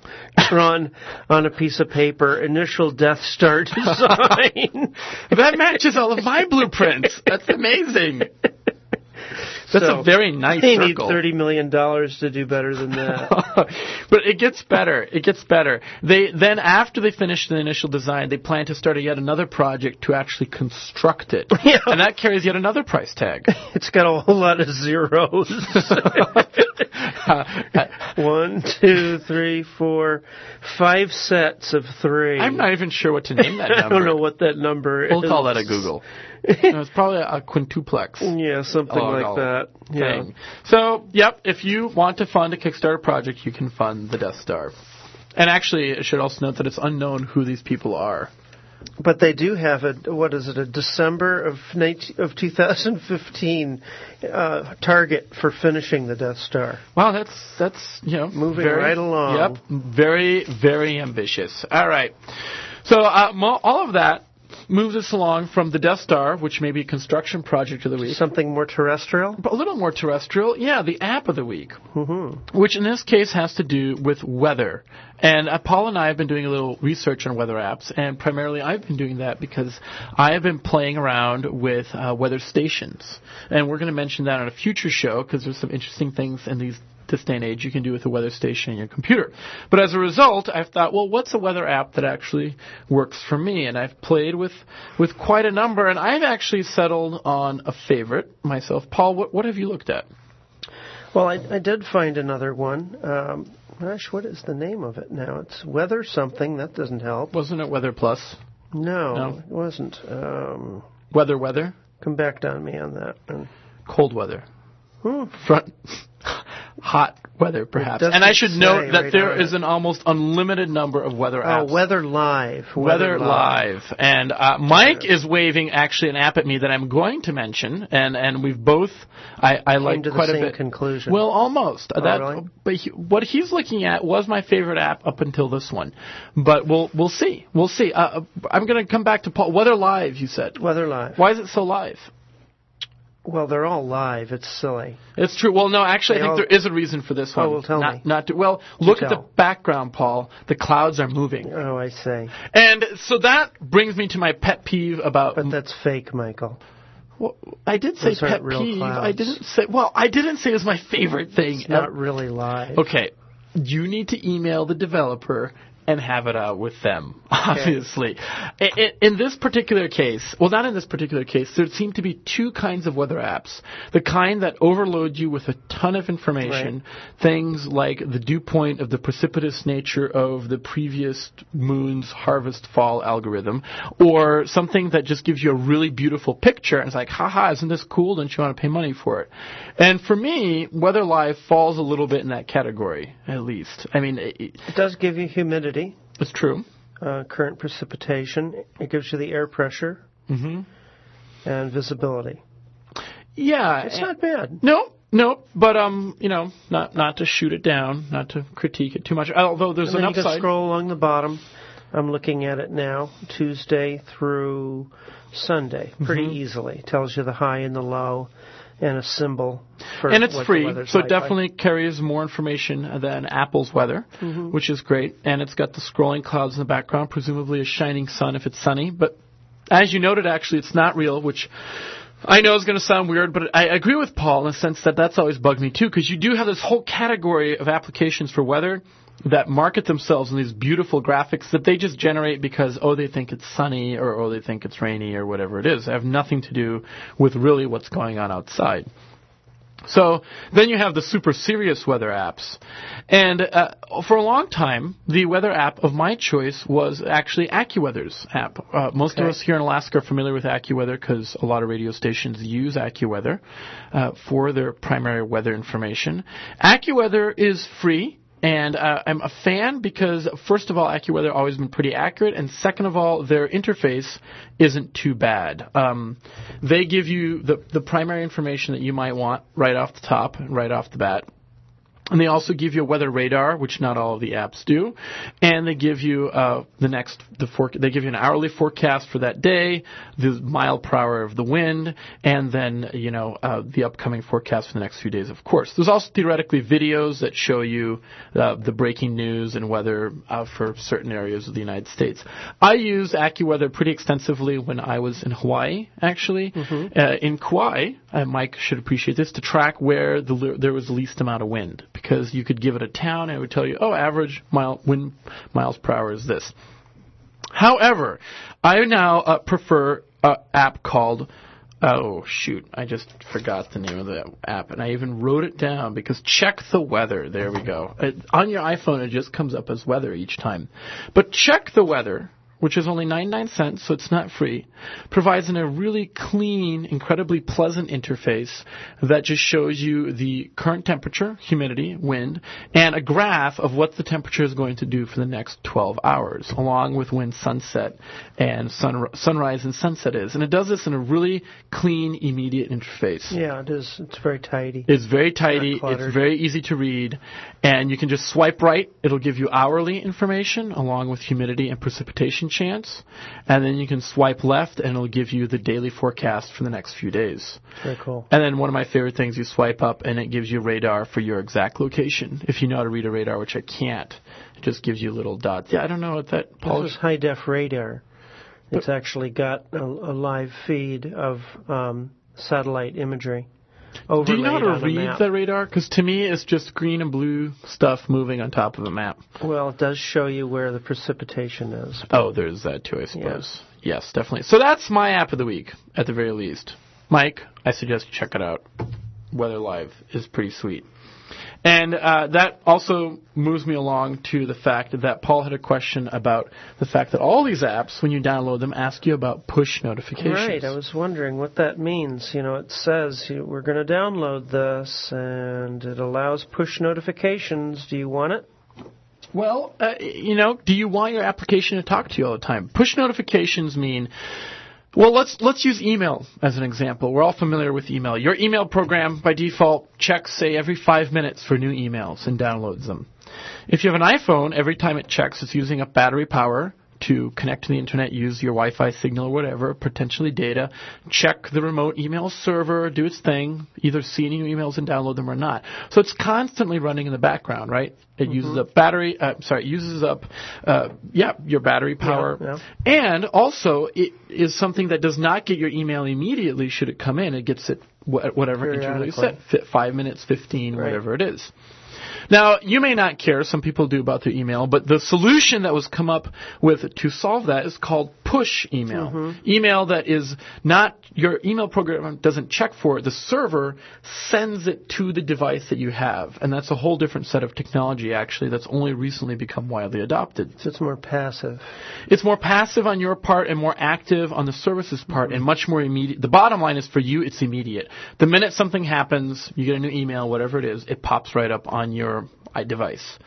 drawn on a piece of paper. Initial Death Star (laughs) design. That matches all of my blueprints. That's amazing. That's So, a very nice They need thirty million dollars to do better than that. (laughs) but it gets better. It gets better. They then after they finish the initial design, they plan to start a yet another project to actually construct it, (laughs) Yeah. and that carries yet another price tag. (laughs) it's got a whole lot of zeros. (laughs) One, two, three, four, five sets of 3 I'm not even sure what to name that (laughs) I don't know what that number is. We'll call that a googol. (laughs) No, it's probably a, a quintuplex. Yeah, something Oh, like no. that. Yeah. thing. So, yep, if you want to fund a Kickstarter project, you can fund the Death Star. And actually, I should also note that it's unknown who these people are. But they do have a what is it? A December of 19, of 2015 uh, target for finishing the Death Star. Wow, that's that's you know Moving very- right along. Yep, very very ambitious. All right, so uh, all of that moves us along from the Death Star, which may be a construction project of the week, Something more terrestrial. but a little more terrestrial. Yeah, the app of the week, Mm-hmm. which in this case has to do with weather. And uh, Paul and I have been doing a little research on weather apps, and primarily I've been doing that because I have been playing around with uh, weather stations, and we're going to mention that on a future show because there's some interesting things in these this day and age you can do with a weather station in your computer. But as a result, I've thought, well, what's a weather app that actually works for me? And I've played with with quite a number, and I've actually settled on a favorite myself. Paul, what, what have you looked at? Well, I, I did find another one. Um, gosh, what is the name of it now? It's Weather something. That doesn't help. Wasn't it Weather Plus? No, No. it wasn't. Um, Weather, weather, come back on me on that. one. cold weather, Hmm. front, hot weather, perhaps. And I should note that right there on is it. an almost unlimited number of weather apps. Oh. Weather Live. Weather Live. And uh, Mike is waving actually an app at me that I'm going to mention, and, and we've both I, I like to the quite a same bit. conclusion. Well, almost. Oh, that, really? But he, what he's looking at was my favorite app up until this one, but we'll we'll see. We'll see. Uh, I'm going to come back to Paul. Weather Live, you said. Weather Live. Why is it so live? Well, they're all live. It's silly. It's true. Well, no, actually, They I think all- there is a reason for this Oh, one. well, tell not, me. Not to, well, look at the background, Paul. The clouds are moving, Oh, I see. and so that brings me to my pet peeve about. But that's fake, Michael. Well, I did say Those pet peeve. I didn't say. Well, I didn't say it was my favorite thing. It's not really live. Okay, you need to email the developer and have it out with them, (laughs) obviously. I- I- In this particular case, well, not in this particular case, there seem to be two kinds of weather apps. The kind that overload you with a ton of information, things like the dew point of the precipitous nature of the previous moon's harvest fall algorithm, or something that just gives you a really beautiful picture and it's like, haha, isn't this cool? Don't you want to pay money for it? And for me, Weather Live falls a little bit in that category, at least. I mean, it, It does give you humidity, it's true. uh, current precipitation. It gives you the air pressure hmm and visibility. Yeah, It's not bad. No, no, but um, you know, not not to shoot it down, not to critique it too much. Although there's And an you can upside. scroll along the bottom. I'm looking at it now, Tuesday through Sunday, pretty Mm-hmm. easily. Tells you the high and the low, and a symbol for and it's free, so it like. definitely carries more information than Apple's weather, Mm-hmm. which is great. And it's got the scrolling clouds in the background, presumably a shining sun if it's sunny. But as you noted, actually, it's not real, which I know is going to sound weird, but I agree with Paul in the sense that that's always bugged me too, because you do have this whole category of applications for weather that market themselves in these beautiful graphics that they just generate because oh they think it's sunny or oh they think it's rainy or whatever it is. They have nothing to do with really what's going on outside. So then you have the super serious weather apps. And uh, for a long time, the weather app of my choice was actually AccuWeather's app. Uh, most of us here in Alaska are familiar with AccuWeather because a lot of radio stations use AccuWeather uh, for their primary weather information. AccuWeather is free. And uh, I'm a fan because, first of all, AccuWeather always been pretty accurate, and second of all, their interface isn't too bad. Um, they give you the the primary information that you might want right off the top, right off the bat. And they also give you a weather radar, which not all of the apps do, and they give you uh, the next the for, they give you an hourly forecast for that day, the mile per hour of the wind, and then you know uh, the upcoming forecast for the next few days. Of course, there's also theoretically videos that show you uh, the breaking news and weather uh, for certain areas of the United States. I use AccuWeather pretty extensively when I was in Hawaii, actually. Uh, in Kauai, uh, Mike should appreciate this to track where the there was the least amount of wind because you could give it a town and it would tell you, oh, average mile wind miles per hour is this. However, I now uh, prefer an app called Oh shoot! I just forgot the name of the app, and I even wrote it down because check the weather. There we go. It, on your iPhone, it just comes up as weather each time. But check the weather, which is only 99 cents, so it's not free, provides in a really clean, incredibly pleasant interface that just shows you the current temperature, humidity, wind, and a graph of what the temperature is going to do for the next 12 hours, along with when sunset and sun, sunrise and sunset is. And it does this in a really clean, immediate interface. Yeah, it is. It's very tidy. It's very tidy. cluttered. It's very easy to read, and you can just swipe right. It'll give you hourly information along with humidity and precipitation chance, and then you can swipe left, and it'll give you the daily forecast for the next few days. Very cool. And then one of my favorite things, you swipe up, and it gives you radar for your exact location. If you know how to read a radar, which I can't, it just gives you little dots. Yeah, I don't know what that. Paul, This is high def radar. It's actually got a, a live feed of um, satellite imagery. Do you know how to read the radar? Because to me, it's just green and blue stuff moving on top of a map. Well, it does show you where the precipitation is. Oh, there's that too, I suppose. Yes, definitely. So that's my app of the week, at the very least. Mike, I suggest you check it out. Weather Live is pretty sweet. And uh, that also moves me along to the fact that Paul had a question about the fact that all these apps, when you download them, ask you about push notifications. Right, I was wondering what that means. You know, it says we're going to download this and it allows push notifications. Do you want it? Well, uh, you know, do you want your application to talk to you all the time? Push notifications mean well, let's let's use email as an example. We're all familiar with email. Your email program by default checks say every 5 minutes for new emails and downloads them. If you have an iPhone, every time it checks it's using up battery power to connect to the internet, use your Wi-Fi signal or whatever, potentially data, check the remote email server, do its thing, either see any new emails and download them or not. So it's constantly running in the background, right? It uses up battery, uh, sorry, it uses up, uh, yeah, your battery power. yeah. And also, it is something that does not get your email immediately should it come in. It gets it whatever interval you set, five minutes, 15, Right. whatever it is. Now, you may not care, some people do about their email, but the solution that was come up with to solve that is called push email. Mm-hmm. Email that is not, your email program doesn't check for it, the server sends it to the device that you have. And that's a whole different set of technology, actually, that's only recently become widely adopted. So it's more passive. It's more passive on your part and more active on the service's part and much more immediate. The bottom line is for you, it's immediate. The minute something happens, you get a new email, whatever it is, it pops right up on your i- device.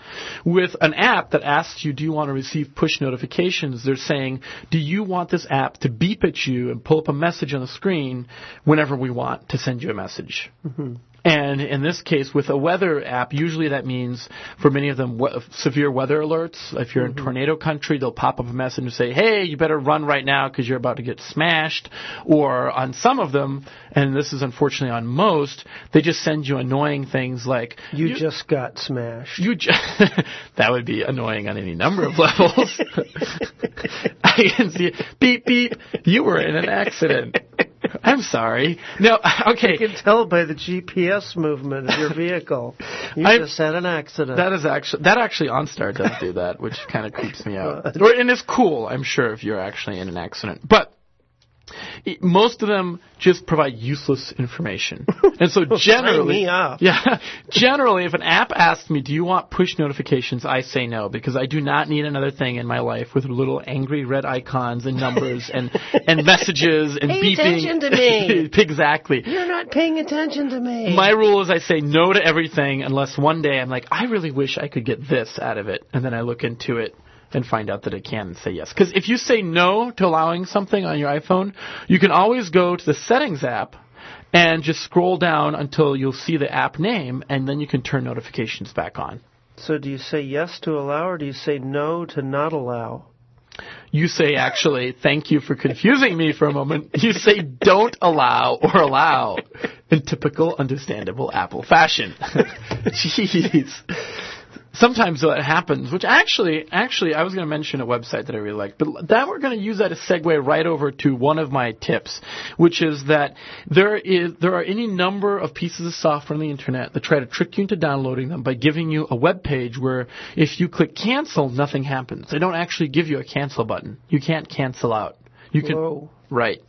With an app that asks you, do you want to receive push notifications? They're saying, do you want this app to beep at you and pull up a message on the screen whenever we want to send you a message? Mm-hmm. And in this case, with a weather app, usually that means for many of them we- severe weather alerts. If you're in mm-hmm. tornado country, they'll pop up a message and say, "Hey, you better run right now because you're about to get smashed." Or on some of them, and this is unfortunately on most, they just send you annoying things like You, just got smashed. you ju- (laughs) that would be annoying on any number of levels. (laughs) (laughs) I can see it. beep beep. You were in an accident. (laughs) I'm sorry. No, (laughs) okay. You can tell by the GPS movement of your vehicle. (laughs) You I- just had an accident. That is actually that actually OnStar does do that, which kind of creeps me out. Or, and it's cool, I'm sure, if you're actually in an accident. But most of them just provide useless information, (laughs) and so generally, (laughs) yeah, generally, if an app asks me, "Do you want push notifications?" I say no because I do not need another thing in my life with little angry red icons and numbers (laughs) and and messages and Pay beeping. attention to me. exactly. You're not paying attention to me. My rule is I say no to everything unless one day I'm like, I really wish I could get this out of it. And then I look into it and find out that it can and say yes. Because if you say no to allowing something on your iPhone, you can always go to the settings app and just scroll down until you'll see the app name and then you can turn notifications back on. so do you say yes to allow or do you say no to not allow? You say actually, thank you for confusing me for a moment. You say don't allow or allow in typical understandable Apple fashion. (laughs) Jeez. Sometimes that happens, which actually, actually, I was going to mention a website that I really like, but that we're going to use that as segue right over to one of my tips, which is that there is there are any number of pieces of software on the internet that try to trick you into downloading them by giving you a web page where if you click cancel, nothing happens. They don't actually give you a cancel button. You can't cancel out. You can Whoa. right.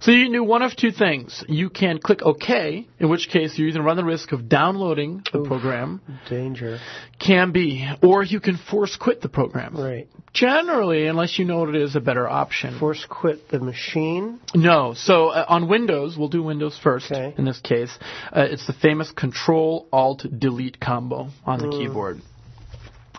So you can do one of two things. You can click OK, in which case you even run the risk of downloading the program, Danger. can be, or you can force quit the program. Right. Generally, unless you know what it is, a better option. Force quit the machine. no, so uh, on Windows, we'll do Windows first. Okay. In this case, uh, it's the famous Control Alt Delete combo on the keyboard.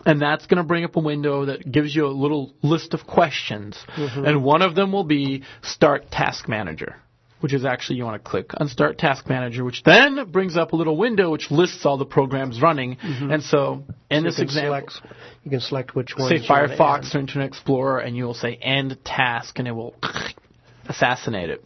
And that's going to bring up a window that gives you a little list of questions. Mm-hmm. And one of them will be Start Task Manager, which is actually you want to click on Start Task Manager, which then brings up a little window which lists all the programs running. Mm-hmm. And so in You this example, select, you can select which one. say Firefox or Internet Explorer, and you will say End Task, and it will (laughs) assassinate it.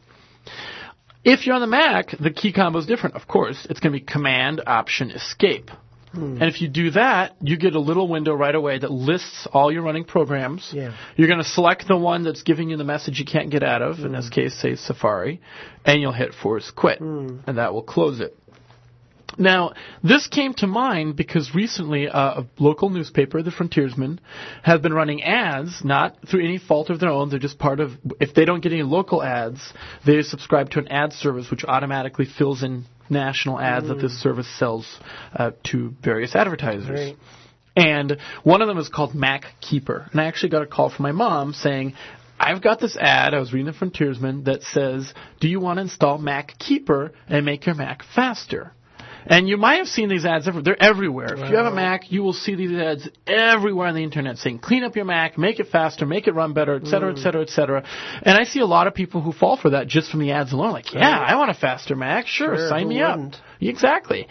If you're on the Mac, the key combo is different. Of course, it's going to be Command Option Escape. Hmm. And if you do that, you get a little window right away that lists all your running programs. Yeah. You're going to select the one that's giving you the message you can't get out of, in this hmm. case, say Safari, and you'll hit Force Quit, hmm. and that will close it. Now, this came to mind because recently uh, a local newspaper, the Frontiersman, have been running ads, not through any fault of their own. They're just part of, if they don't get any local ads, they subscribe to an ad service which automatically fills in national ads that this service sells uh, to various advertisers. Right. And one of them is called Mac Keeper. And I actually got a call from my mom saying, I've got this ad, I was reading the Frontiersman, that says, Do you want to install MacKeeper and make your Mac faster? And you might have seen these ads everywhere. They're everywhere. If you have a Mac, you will see these ads everywhere on the internet saying, clean up your Mac, make it faster, make it run better, et cetera, et mm. cetera, et cetera. And I see a lot of people who fall for that just from the ads alone. Like, yeah, I want a faster Mac. Sure, Sure, sign me up. wouldn't? Exactly.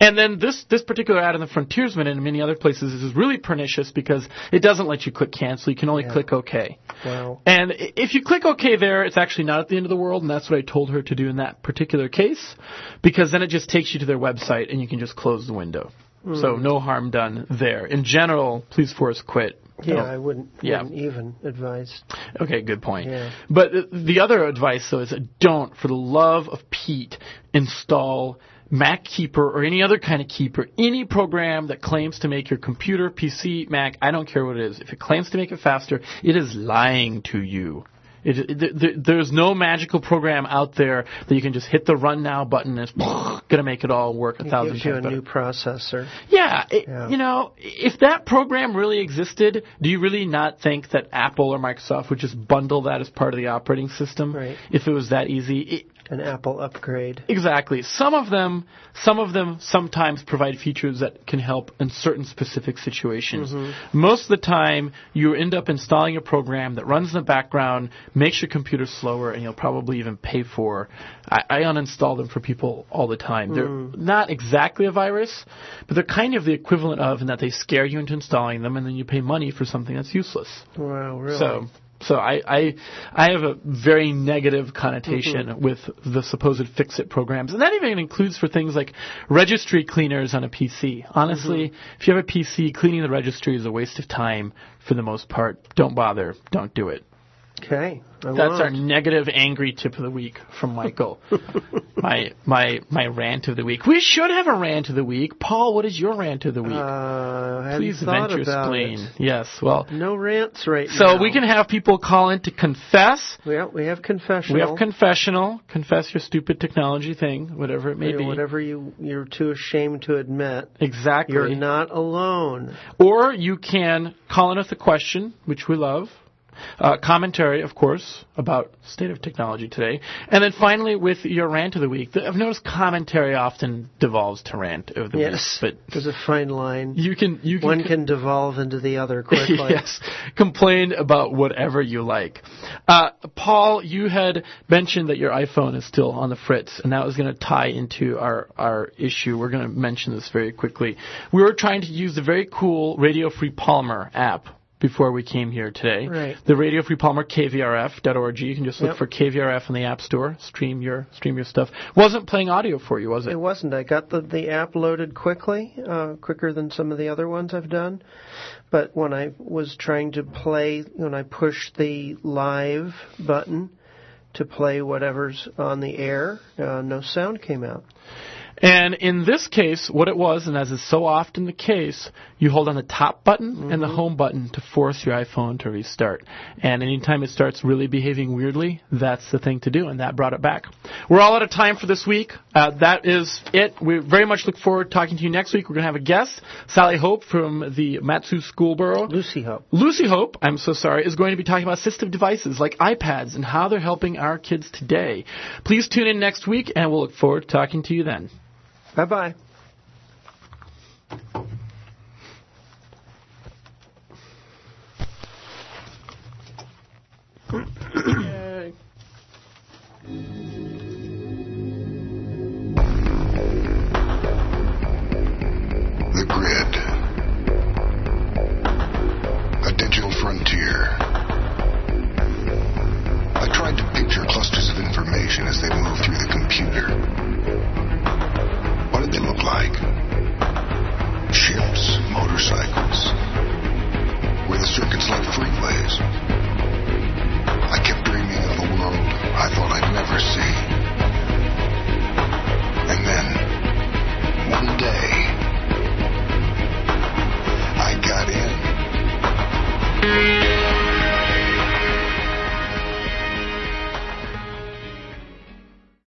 And then this, this particular ad in the Frontiersman and in many other places is really pernicious because it doesn't let you click cancel. You can only click OK. Wow. And if you click OK there, it's actually not at the end of the world, and that's what I told her to do in that particular case, because then it just takes you to their website and you can just close the window. So hmm. no harm done there. In general, please force quit. Yeah, Don't- I wouldn't, Yeah. wouldn't even advise. Okay, good point. Yeah. But the other advice, though, is don't, for the love of Pete, install MacKeeper or any other kind of keeper, any program that claims to make your computer, PC, Mac, I don't care what it is, if it claims to make it faster, it is lying to you. It, it, th- there's no magical program out there that you can just hit the run now button and it's (laughs) going to make it all work a It thousand gives you a better. new processor. Yeah, Yeah. you know, if that program really existed, do you really not think that Apple or Microsoft would just bundle that as part of the operating system? Right. If it was that easy. An Apple upgrade. Exactly. Some of them, some of them sometimes provide features that can help in certain specific situations. Mm-hmm. Most of the time, you end up installing a program that runs in the background, makes your computer slower, and you'll probably even pay for. I, I uninstall them for people all the time. They're mm. not exactly a virus, but they're kind of the equivalent of in that they scare you into installing them, and then you pay money for something that's useless. Wow, really? So, so I, I, I have a very negative connotation mm-hmm. with the supposed fix-it programs, and that even includes for things like registry cleaners on a PC. Honestly, mm-hmm. if you have a PC, cleaning the registry is a waste of time for the most part. Don't bother. Don't do it. Okay. I That's our won't. negative, angry tip of the week from Michael. (laughs) my, my, my rant of the week. We should have a rant of the week. Paul, what is your rant of the week? Uh, Please vent your spleen. it. Yes. Well. No rants right So now. So we can have people call in to confess Yeah, we have confessional. We have confessional. Confess your stupid technology thing, whatever it may Yeah, be. Whatever you you're too ashamed to admit. Exactly. You're not alone. Or you can call in with a question, which we love. Uh, commentary, of course, about state of technology today, and then finally with your rant of the week. I've noticed commentary often devolves to rant of the week. Yes, week, there's a fine line. you can you can One can devolve into the other quickly. (laughs) yes, complain about whatever you like. Uh, Paul, you had mentioned that your iPhone is still on the fritz, and that was going to tie into our, our issue. We're going to mention this very quickly. We were trying to use the very cool Radio Free Palmer app before we came here today. Right. The Radio Free Palmer KVRF.org. You can just look Yep. for KVRF in the App Store. Stream your stream your stuff. Wasn't playing audio for you, was it? It wasn't. I got the, the app loaded quickly, uh, quicker than some of the other ones I've done. But when I was trying to play, when I pushed the live button to play whatever's on the air, uh, no sound came out. And in this case, what it was, and as is so often the case, you hold on the top button and the home button to force your iPhone to restart. And anytime it starts really behaving weirdly, that's the thing to do, and that brought it back. We're all out of time for this week. Uh, that is it. We very much look forward to talking to you next week. We're going to have a guest, Sally Hope from the Mat-Su Schoolborough. Lucy Hope. Lucy Hope, I'm so sorry, is going to be talking about assistive devices like iPads and how they're helping our kids today. Please tune in next week, and we'll look forward to talking to you then. Bye bye. Yay. mercy.